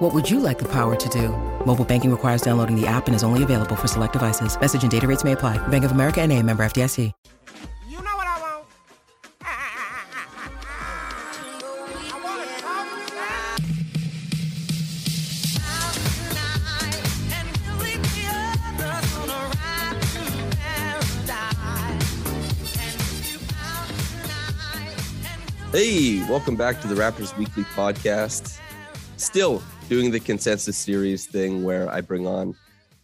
What would you like the power to do? Mobile banking requires downloading the app and is only available for select devices. Message and data rates may apply. Bank of America and a member FDIC. You know what I want? I want to talk to Hey, welcome back to the Raptors Weekly Podcast. Still doing the consensus series thing where I bring on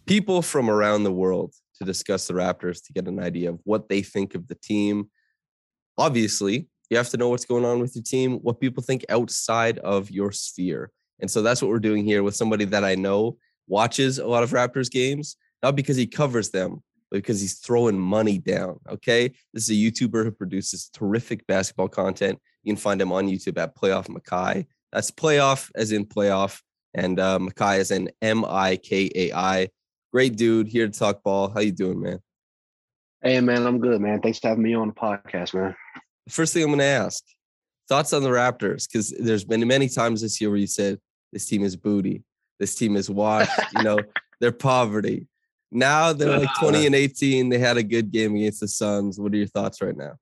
people from around the world to discuss the Raptors to get an idea of what they think of the team. Obviously, you have to know what's going on with your team, what people think outside of your sphere. And so that's what we're doing here with somebody that I know watches a lot of Raptors games, not because he covers them, but because he's throwing money down. Okay. This is a YouTuber who produces terrific basketball content. You can find him on YouTube at Playoff Mikai. That's playoff as in playoff, and uh, Mikai as in M I K A I. Great dude here to talk ball. How you doing, man? Hey man, I'm good, man. Thanks for having me on the podcast, man. First thing I'm going to ask: thoughts on the Raptors? Because there's been many times this year where you said this team is booty, this team is washed. you know, they're poverty. Now they're like 20 and 18. They had a good game against the Suns. What are your thoughts right now?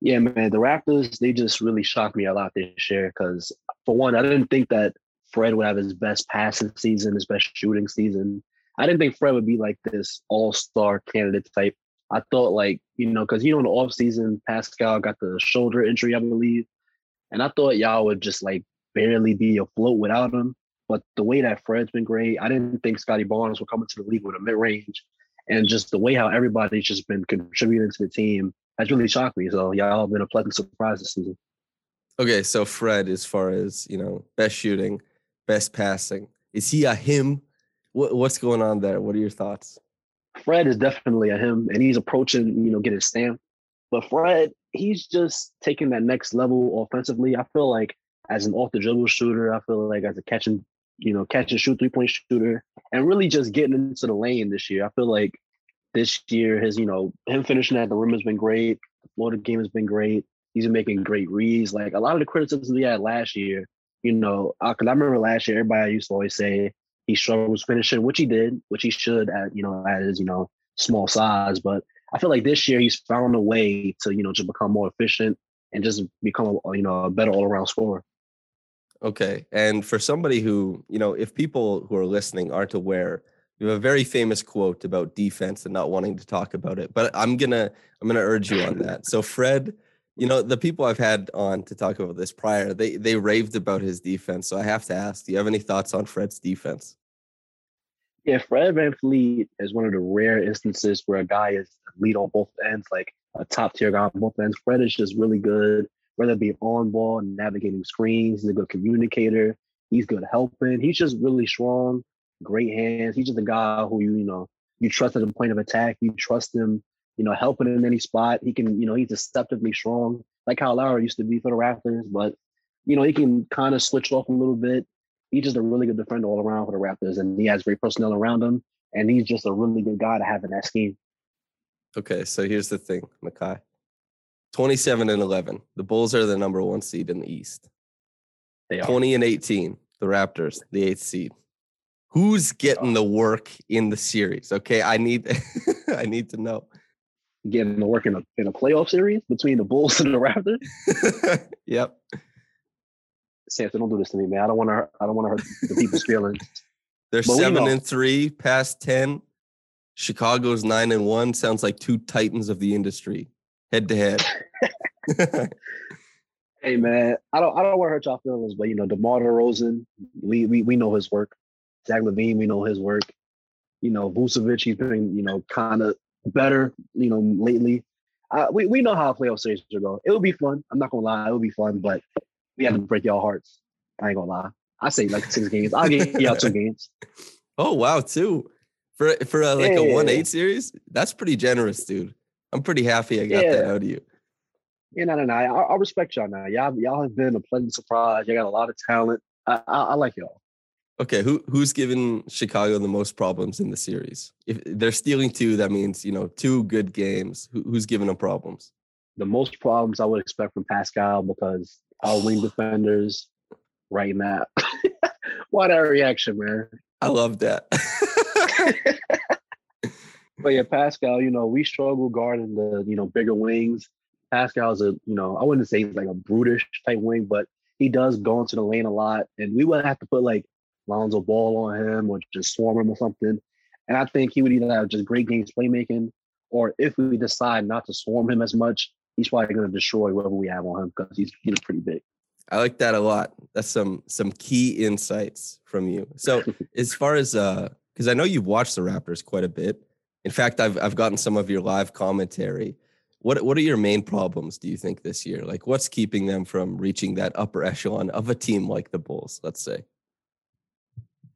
Yeah, man. The Raptors, they just really shocked me a lot this year because, for one, I didn't think that Fred would have his best passing season, his best shooting season. I didn't think Fred would be like this all star candidate type. I thought, like, you know, because, you know, in the offseason, Pascal got the shoulder injury, I believe. And I thought y'all would just like barely be afloat without him. But the way that Fred's been great, I didn't think Scottie Barnes would come into the league with a mid range. And just the way how everybody's just been contributing to the team has really shocked me. So y'all have been a pleasant surprise this season. Okay, so Fred, as far as you know, best shooting, best passing, is he a him? What, what's going on there? What are your thoughts? Fred is definitely a him, and he's approaching, you know, getting stamped. But Fred, he's just taking that next level offensively. I feel like as an off the dribble shooter, I feel like as a catching, you know, catch and shoot three point shooter, and really just getting into the lane this year. I feel like this year, his, you know, him finishing at the rim has been great. The floater game has been great. He's been making great reads. Like a lot of the criticism he had last year, you know, uh, because I remember last year, everybody used to always say he struggles finishing, which he did, which he should at, you know, at his, you know, small size. But I feel like this year he's found a way to, you know, just become more efficient and just become, a, you know, a better all around scorer. Okay. And for somebody who, you know, if people who are listening aren't aware, you have a very famous quote about defense and not wanting to talk about it. But I'm gonna I'm gonna urge you on that. So Fred, you know, the people I've had on to talk about this prior, they they raved about his defense. So I have to ask, do you have any thoughts on Fred's defense? Yeah, Fred VanVleet is one of the rare instances where a guy is lead on both ends, like a top tier guy on both ends. Fred is just really good, whether it be on ball, navigating screens, he's a good communicator, he's good helping, he's just really strong great hands. He's just a guy who you, you know, you trust at the point of attack. You trust him, you know, helping in any spot. He can, you know, he's deceptively strong, like Kyle Lowry used to be for the Raptors, but you know, he can kind of switch off a little bit. He's just a really good defender all around for the Raptors, and he has great personnel around him. And he's just a really good guy to have in that scheme. Okay, so here's the thing, Mikai. 27 and 11. The Bulls are the number one seed in the East. They are. 20 and 18. The Raptors, the eighth seed. Who's getting the work in the series? Okay, I need I need to know. Getting to work in a in a playoff series between the Bulls and the Raptors. yep. Samson, don't do this to me, man. I don't want to. I don't want to hurt the people's feelings. They're But seven and three, past ten. Chicago's nine and one. Sounds like two titans of the industry, head to head. Hey man, I don't I don't want to hurt y'all feelings, but you know, DeMar DeRozan, we we we know his work. Zach LaVine, we know his work. You know, Vucevic, he's been, you know, kind of better, you know, lately. Uh, we, we know how playoff series will go. It'll be fun. I'm not gonna lie, it'll be fun, but we have to break y'all hearts. I ain't gonna lie. I say like six games. I'll give y'all two games. oh wow, two for for a, like a one Yeah. eight series. That's pretty generous, dude. I'm pretty happy I got that out of you. Yeah, no, no, no. I, I respect y'all now. Y'all, y'all have been a pleasant surprise. You got a lot of talent. I, I, I like y'all. Okay, who who's given Chicago the most problems in the series? If they're stealing two, that means you know two good games. Who, who's giving them problems? The most problems I would expect from Pascal because our wing defenders right now. what a reaction, man? I love that. But yeah, Pascal, you know, we struggle guarding the, you know, bigger wings. Pascal's a, you know, I wouldn't say he's like a brutish type wing, but he does go into the lane a lot. And we would have to put like Lonzo Ball on him or just swarm him or something. And I think he would either have just great games playmaking, or if we decide not to swarm him as much, he's probably going to destroy whoever we have on him because he's he's pretty big. I like that a lot. That's some some key insights from you. So as far as uh because I know you've watched the Raptors quite a bit. In fact, I've I've gotten some of your live commentary. What what are your main problems do you think this year? Like what's keeping them from reaching that upper echelon of a team like the Bulls, let's say?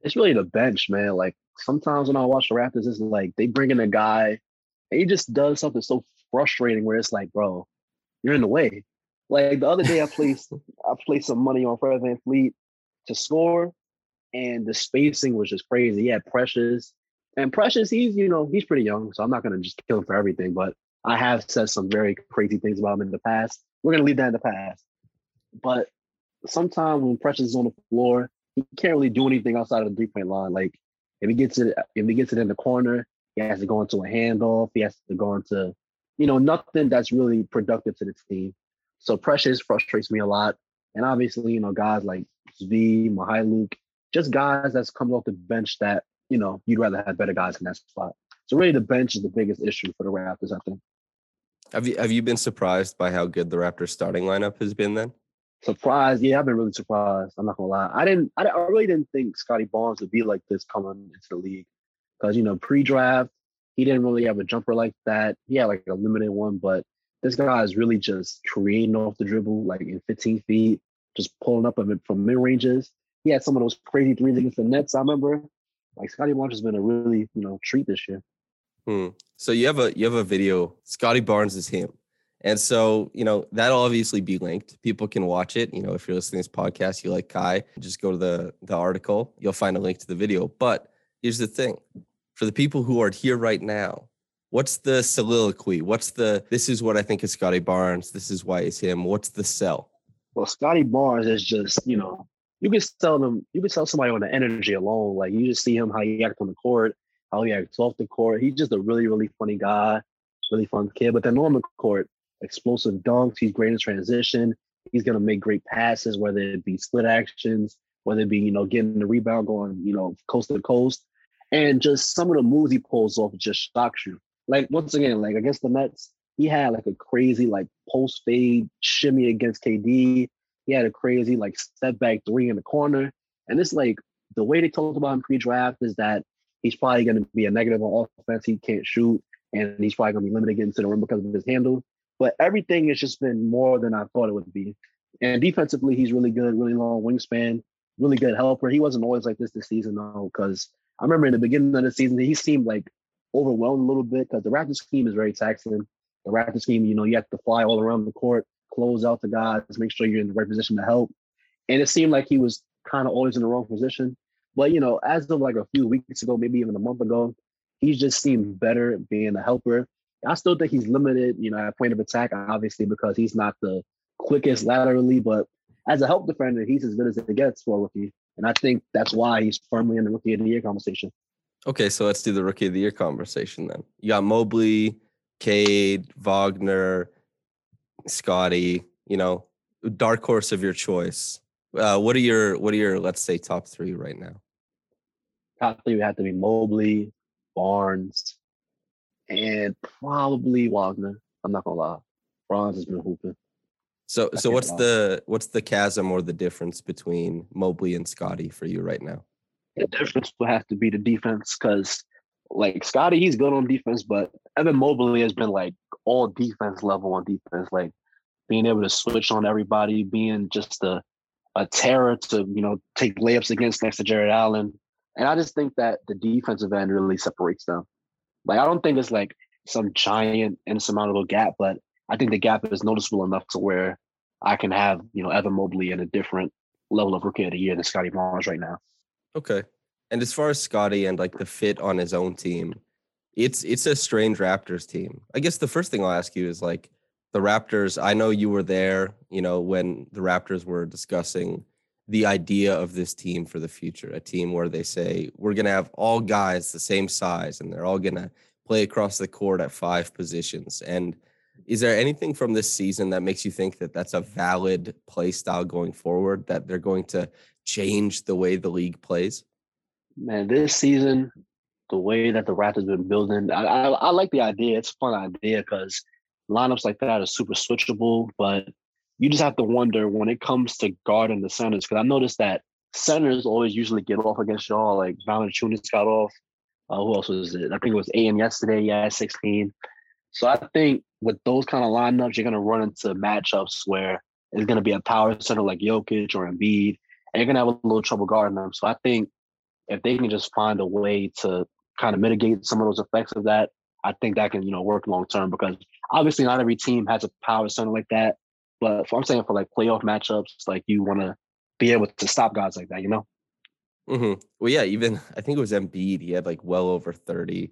It's really the bench, man. Like sometimes when I watch the Raptors, it's like they bring in a guy and he just does something so frustrating where it's like, bro, you're in the way. Like the other day I placed I placed some money on Fred VanVleet to score, and the spacing was just crazy. He had Precious. And Precious, he's you know, he's pretty young, so I'm not gonna just kill him for everything, but I have said some very crazy things about him in the past. We're gonna leave that in the past. But sometimes when Precious is on the floor, he can't really do anything outside of the three point line. Like if he gets it, if he gets it in the corner, he has to go into a handoff. He has to go into, you know, nothing that's really productive to the team. So Precious frustrates me a lot. And obviously, you know, guys like Svi, Mykhailiuk, just guys that's coming off the bench that, you know, you'd rather have better guys in that spot. So really the bench is the biggest issue for the Raptors, I think. Have you have you been surprised by how good the Raptors starting lineup has been then? Surprised, yeah, I've been really surprised. I'm not gonna lie. I didn't, I, I really didn't think Scottie Barnes would be like this coming into the league, because you know pre-draft he didn't really have a jumper like that. He had like a limited one, but this guy is really just creating off the dribble, like in 15 feet, just pulling up from mid ranges. He had some of those crazy threes against the Nets. I remember, like Scottie Barnes has been a really you know treat this year. Hmm. So you have a you have a video. Scottie Barnes is him, and so you know that'll obviously be linked. People can watch it. You know, if you're listening to this podcast, you like Kai, just go to the the article. You'll find a link to the video. But here's the thing: for the people who are here right now, what's the soliloquy? What's the this is what I think is Scottie Barnes. This is why it's him. What's the sell? Well, Scottie Barnes is just, you know, you can tell them, you can tell somebody on the energy alone. Like you just see him how he acts on the court, how he acts off the court. He's just a really, really funny guy, really fun kid. But then on the court, explosive dunks. He's great in transition. He's gonna make great passes, whether it be split actions, whether it be you know getting the rebound going, you know, coast to coast, and just some of the moves he pulls off just shocks you. Like once again, like against the Nets, he had like a crazy like post fade shimmy against KD. He had a crazy like step back three in the corner, and it's like the way they talked about him pre-draft is that he's probably going to be a negative on offense. He can't shoot, and he's probably going to be limited getting to the rim because of his handle. But everything has just been more than I thought it would be. And defensively, he's really good, really long wingspan, really good helper. He wasn't always like this this season though, because I remember in the beginning of the season he seemed like overwhelmed a little bit because the Raptors scheme is very taxing. The Raptors scheme, you know, you have to fly all around the court, close out the guys, make sure you're in the right position to help. And it seemed like he was kind of always in the wrong position. But you know, as of like a few weeks ago, maybe even a month ago, he's just seemed better being a helper. I still think he's limited, you know, at point of attack, obviously, because he's not the quickest laterally, but as a help defender, he's as good as it gets for a rookie. And I think that's why he's firmly in the rookie of the year conversation. Okay, so let's do the rookie of the year conversation then. You got Mobley, Cade, Wagner, Scottie. You know, dark horse of your choice. Uh, what are your what are your let's say top three right now? Top three would have to be Mobley, Barnes, and probably Wagner. I'm not gonna lie. Barnes has been hooping. So I so what's lie. the what's the chasm or the difference between Mobley and Scottie for you right now? The difference will have to be the defense because, like Scottie, he's good on defense, but Evan Mobley has been like all defense level on defense, like being able to switch on everybody, being just a a terror to you know take layups against next to Jarrett Allen, and I just think that the defensive end really separates them. Like I don't think it's like some giant insurmountable gap, but I think the gap is noticeable enough to where I can have, you know, Evan Mobley in a different level of rookie of the year than Scottie Barnes right now. Okay. And as far as Scottie and like the fit on his own team, it's it's a strange Raptors team. I guess the first thing I'll ask you is like the Raptors. I know you were there, you know, when the Raptors were discussing the idea of this team for the future, a team where they say we're going to have all guys the same size and they're all going to play across the court at five positions. And is there anything from this season that makes you think that that's a valid play style going forward, that they're going to change the way the league plays? Man, this season, the way that the Raptors have been building, I, I, I like the idea. It's a fun idea because lineups like that are super switchable, but you just have to wonder when it comes to guarding the centers, because I noticed that centers always usually get off against y'all, like Valanciunas got off. Uh, who else was it? I think it was AM yesterday. Yeah, 16. So I think with those kind of lineups, you're going to run into matchups where it's going to be a power center like Jokic or Embiid, and you're going to have a little trouble guarding them. So I think if they can just find a way to kind of mitigate some of those effects of that, I think that can, you know, work long term because obviously not every team has a power center like that. But for, I'm saying for like playoff matchups, like you want to be able to stop guys like that, you know? Mm-hmm. Well, yeah, even I think it was Embiid. He had like well over 30.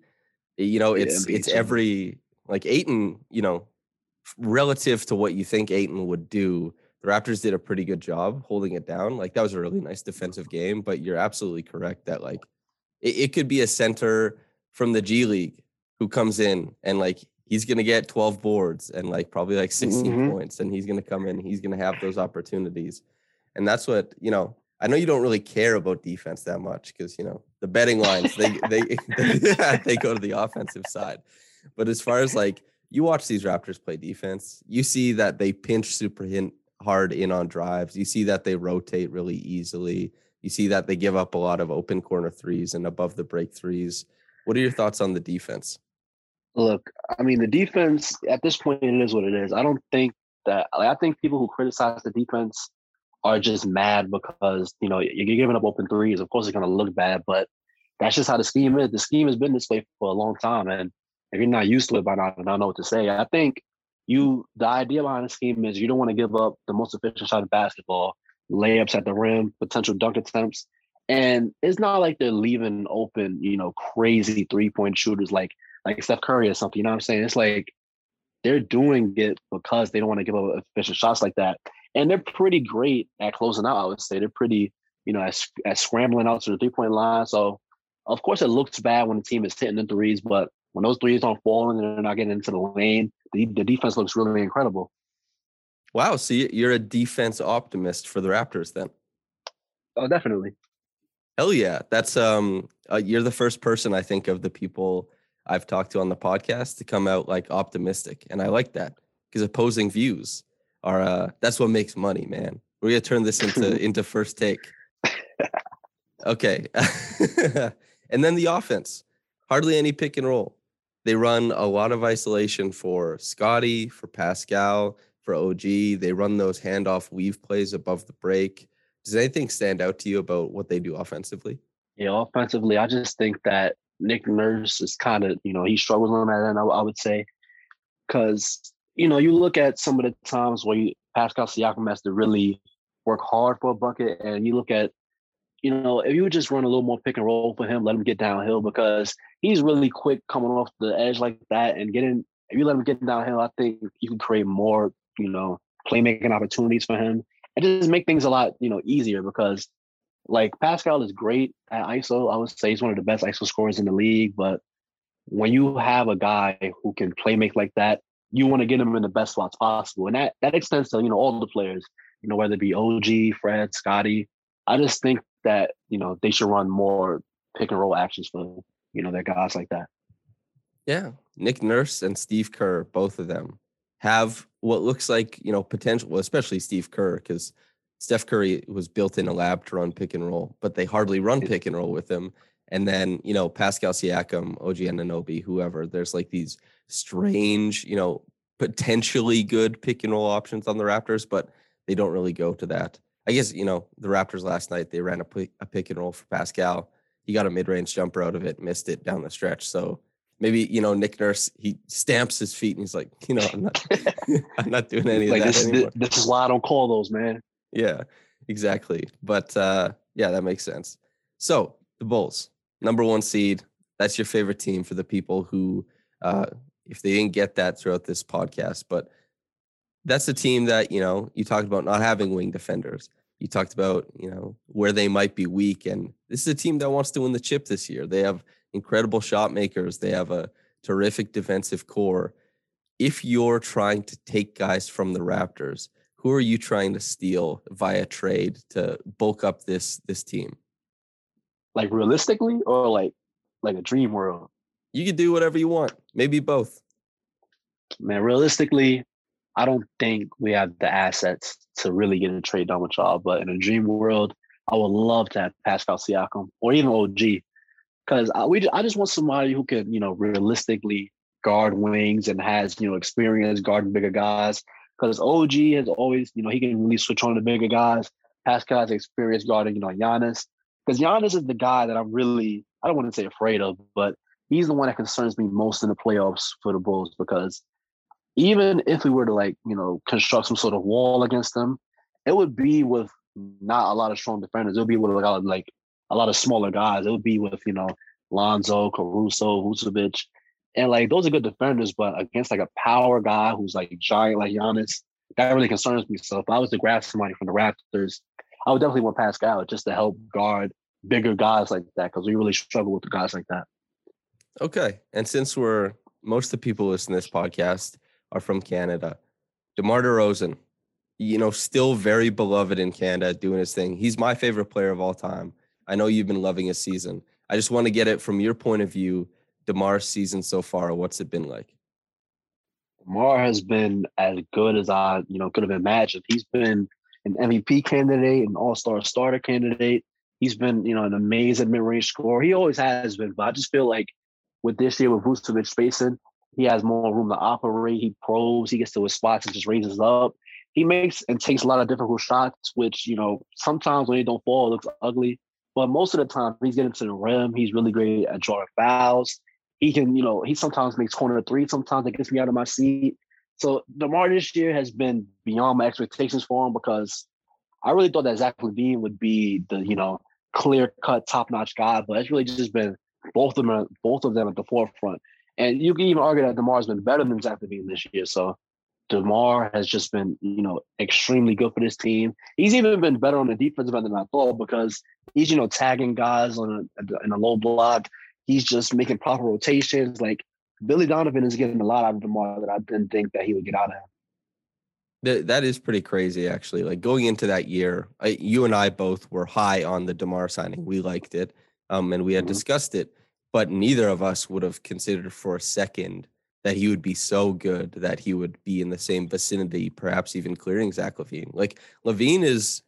You know, it's yeah, it's every like Ayton, you know, relative to what you think Ayton would do, the Raptors did a pretty good job holding it down. Like that was a really nice defensive game, but you're absolutely correct that like it, it could be a center from the G League who comes in and like he's gonna get 12 boards and like probably like 16 mm-hmm. points, and he's gonna come in, he's gonna have those opportunities. And that's what, you know, I know you don't really care about defense that much because you know the betting lines they they they, they go to the offensive side. But as far as like you watch these Raptors play defense, you see that they pinch super hard in on drives. You see that they rotate really easily. You see that they give up a lot of open corner threes and above the break threes. What are your thoughts on the defense? Look, I mean, the defense at this point it is what it is. I don't think that like, I think people who criticize the defense are just mad because you know you're giving up open threes. Of course, it's going to look bad, but that's just how the scheme is. The scheme has been this way for a long time, and if you're not used to it by now, I don't know what to say. I think you the idea behind the scheme is you don't want to give up the most efficient shot of basketball, layups at the rim, potential dunk attempts. And it's not like they're leaving open, you know, crazy three-point shooters like like Steph Curry or something. You know what I'm saying? It's like they're doing it because they don't want to give up efficient shots like that. And they're pretty great at closing out, I would say. They're pretty, you know, at, at scrambling out to the three-point line. So of course it looks bad when the team is hitting the threes, but when those threes aren't falling and they're not getting into the lane, the, the defense looks really incredible. Wow. So you're a defense optimist for the Raptors then? Oh, definitely. Hell yeah. That's um uh, you're the first person I think of the people I've talked to on the podcast to come out like optimistic. And I like that because opposing views are uh that's what makes money, man. We're gonna turn this into into first take. Okay. and then the offense. Hardly any pick and roll. They run a lot of isolation for Scottie, for Pascal, for OG. They run those handoff weave plays above the break. Does anything stand out to you about what they do offensively? Yeah, offensively, I just think that Nick Nurse is kind of, you know, he struggles on that end, I, I would say. Because, you know, you look at some of the times where you, Pascal Siakam has to really work hard for a bucket, and you look at you know, if you would just run a little more pick and roll for him, let him get downhill because he's really quick coming off the edge like that and getting. If you let him get downhill, I think you can create more, you know, playmaking opportunities for him and just make things a lot, you know, easier because like Pascal is great at ISO. I would say he's one of the best ISO scorers in the league. But when you have a guy who can play make like that, you want to get him in the best spots possible. And that that extends to, you know, all the players, you know, whether it be OG, Fred, Scottie. I just think that you know they should run more pick and roll actions for you know their guys like that. Yeah, Nick Nurse and Steve Kerr, both of them have what looks like you know potential, especially Steve Kerr because Steph Curry was built in a mm-hmm. lab to run pick and roll, but they hardly run pick and roll with him. And then you know Pascal Siakam, OG Anunoby, whoever. There's like these strange, you know, potentially good pick and roll options on the Raptors, but they don't really go to that. I guess you know the Raptors last night they ran a, a pick and roll for Pascal. He got a mid range jumper out of it, missed it down the stretch. So Maybe you know Nick Nurse. He stamps his feet and he's like, you know, I'm not, I'm not doing any like of that this, anymore. this is why I don't call those, man. Yeah, exactly. But uh, yeah, that makes sense. So the Bulls, number one seed. That's your favorite team for the people who, uh, if they didn't get that throughout this podcast, but that's a team that you know you talked about not having wing defenders. You talked about you know where they might be weak, and this is a team that wants to win the chip this year. They have incredible shot makers. They have a terrific defensive core. If you're trying to take guys from the Raptors, who are you trying to steal via trade to bulk up this this team? Like realistically, or like like a dream world. You can do whatever you want. Maybe both. Man, realistically, I don't think we have the assets to really get a trade done with y'all. But in a dream world, I would love to have Pascal Siakam or even OG, because I, we I just want somebody who can you know realistically guard wings and has you know experience guarding bigger guys. Because OG has always you know he can really switch on the bigger guys. Pascal has experience guarding you know Giannis. Because Giannis is the guy that I'm really I don't want to say afraid of, but he's the one that concerns me most in the playoffs for the Bulls because even if we were to like, you know, construct some sort of wall against them, it would be with not a lot of strong defenders. It would be with like, a lot of, like a lot of smaller guys. It would be with, you know, Lonzo, Caruso, Vucevic. And like those are good defenders, but against like a power guy who's like giant like Giannis, that really concerns me. So if I was to grab somebody from the Raptors, I would definitely want Pascal just to help guard bigger guys like that because we really struggle with the guys like that. Okay. And since we're most of the people listening to this podcast are from Canada, DeMar DeRozan, you know, still very beloved in Canada, doing his thing. He's my favorite player of all time. I know you've been loving his season. I just want to get it from your point of view. DeMar's season so far, what's it been like? DeMar has been as good as I, you know, could have imagined. He's been an MVP candidate, an All-Star starter candidate. He's been, you know, an amazing mid-range scorer. He always has been, but I just feel like with this year with Vucevic spacing, he has more room to operate. He probes, he gets to his spots and just raises up. He makes and takes a lot of difficult shots, which, you know, sometimes when they don't fall, it looks ugly. But most of the time, he's getting to the rim. He's really great at drawing fouls. He can, you know, he sometimes makes corner three. Sometimes it gets me out of my seat. So DeMar this year has been beyond my expectations for him because I really thought that Zach LaVine would be the, you know, clear cut, top notch guy, but it's really just been both of them, both of them at the forefront. And you can even argue that Demar's been better than Zach LaVine this year. So Demar has just been, you know, extremely good for this team. He's even been better on the defensive end than I thought because he's, you know, tagging guys on a, in a low block. He's just making proper rotations. Like Billy Donovan is getting a lot out of Demar that I didn't think that he would get out of him. That that is pretty crazy, actually. Like going into that year, I, you and I both were high on the Demar signing. We liked it, um, and we had Mhm. discussed it, but neither of us would have considered for a second that he would be so good that he would be in the same vicinity, perhaps even clearing Zach LaVine. Like LaVine is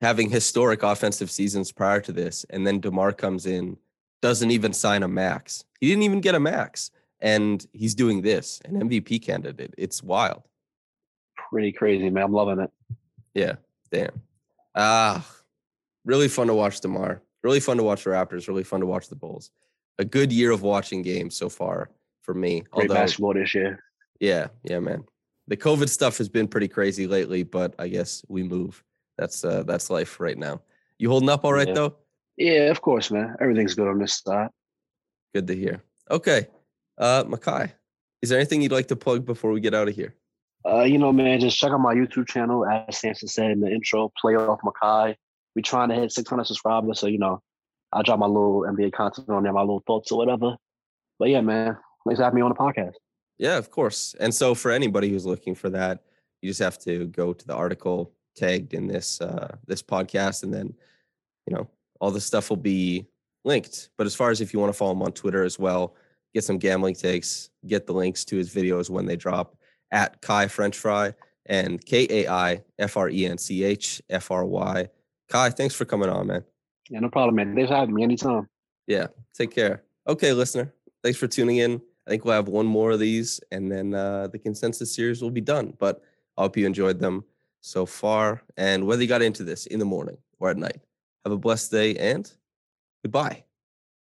having historic offensive seasons prior to this, and then Demar comes in, doesn't even sign a max. He didn't even get a max, and he's doing this, an MVP candidate. It's wild. Pretty crazy, man. I'm loving it. Yeah, damn. Ah, really fun to watch Demar. Really fun to watch the Raptors. Really fun to watch the Bulls. A good year of watching games so far for me. Great Although, basketball this year. yeah, yeah, man. The COVID stuff has been pretty crazy lately, but I guess we move. That's uh that's life right now. You holding up all right Yeah. though? Yeah, of course, man. Everything's good on this side. Good to hear. Okay. Uh Mikai, is there anything you'd like to plug before we get out of here? Uh, you know, man, just check out my YouTube channel. As Samson said in the intro, Playoff Makai. We're trying to hit 600 subscribers, so you know, I drop my little NBA content on there, my little thoughts or whatever. But yeah, man, thanks for having me on the podcast. Yeah, of course. And so for anybody who's looking for that, you just have to go to the article tagged in this uh this podcast and then you know, all the stuff will be linked. But as far as if you want to follow him on Twitter as well, get some gambling takes, get the links to his videos when they drop at Kai French Fry and K A I F R E N C H F R Y. Kai, thanks for coming on, man. Yeah, no problem, man. Thanks for having me anytime. Yeah, take care. Okay, listener, thanks for tuning in. I think we'll have one more of these and then uh, the consensus series will be done. But I hope you enjoyed them so far. And whether you got into this in the morning or at night, have a blessed day and goodbye.